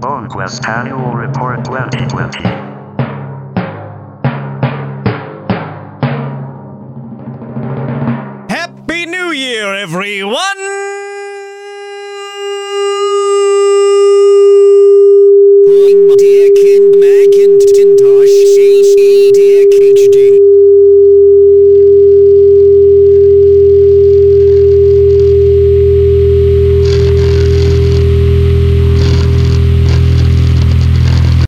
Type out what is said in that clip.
BoneQuest Annual Report 2020. Happy New Year, everyone!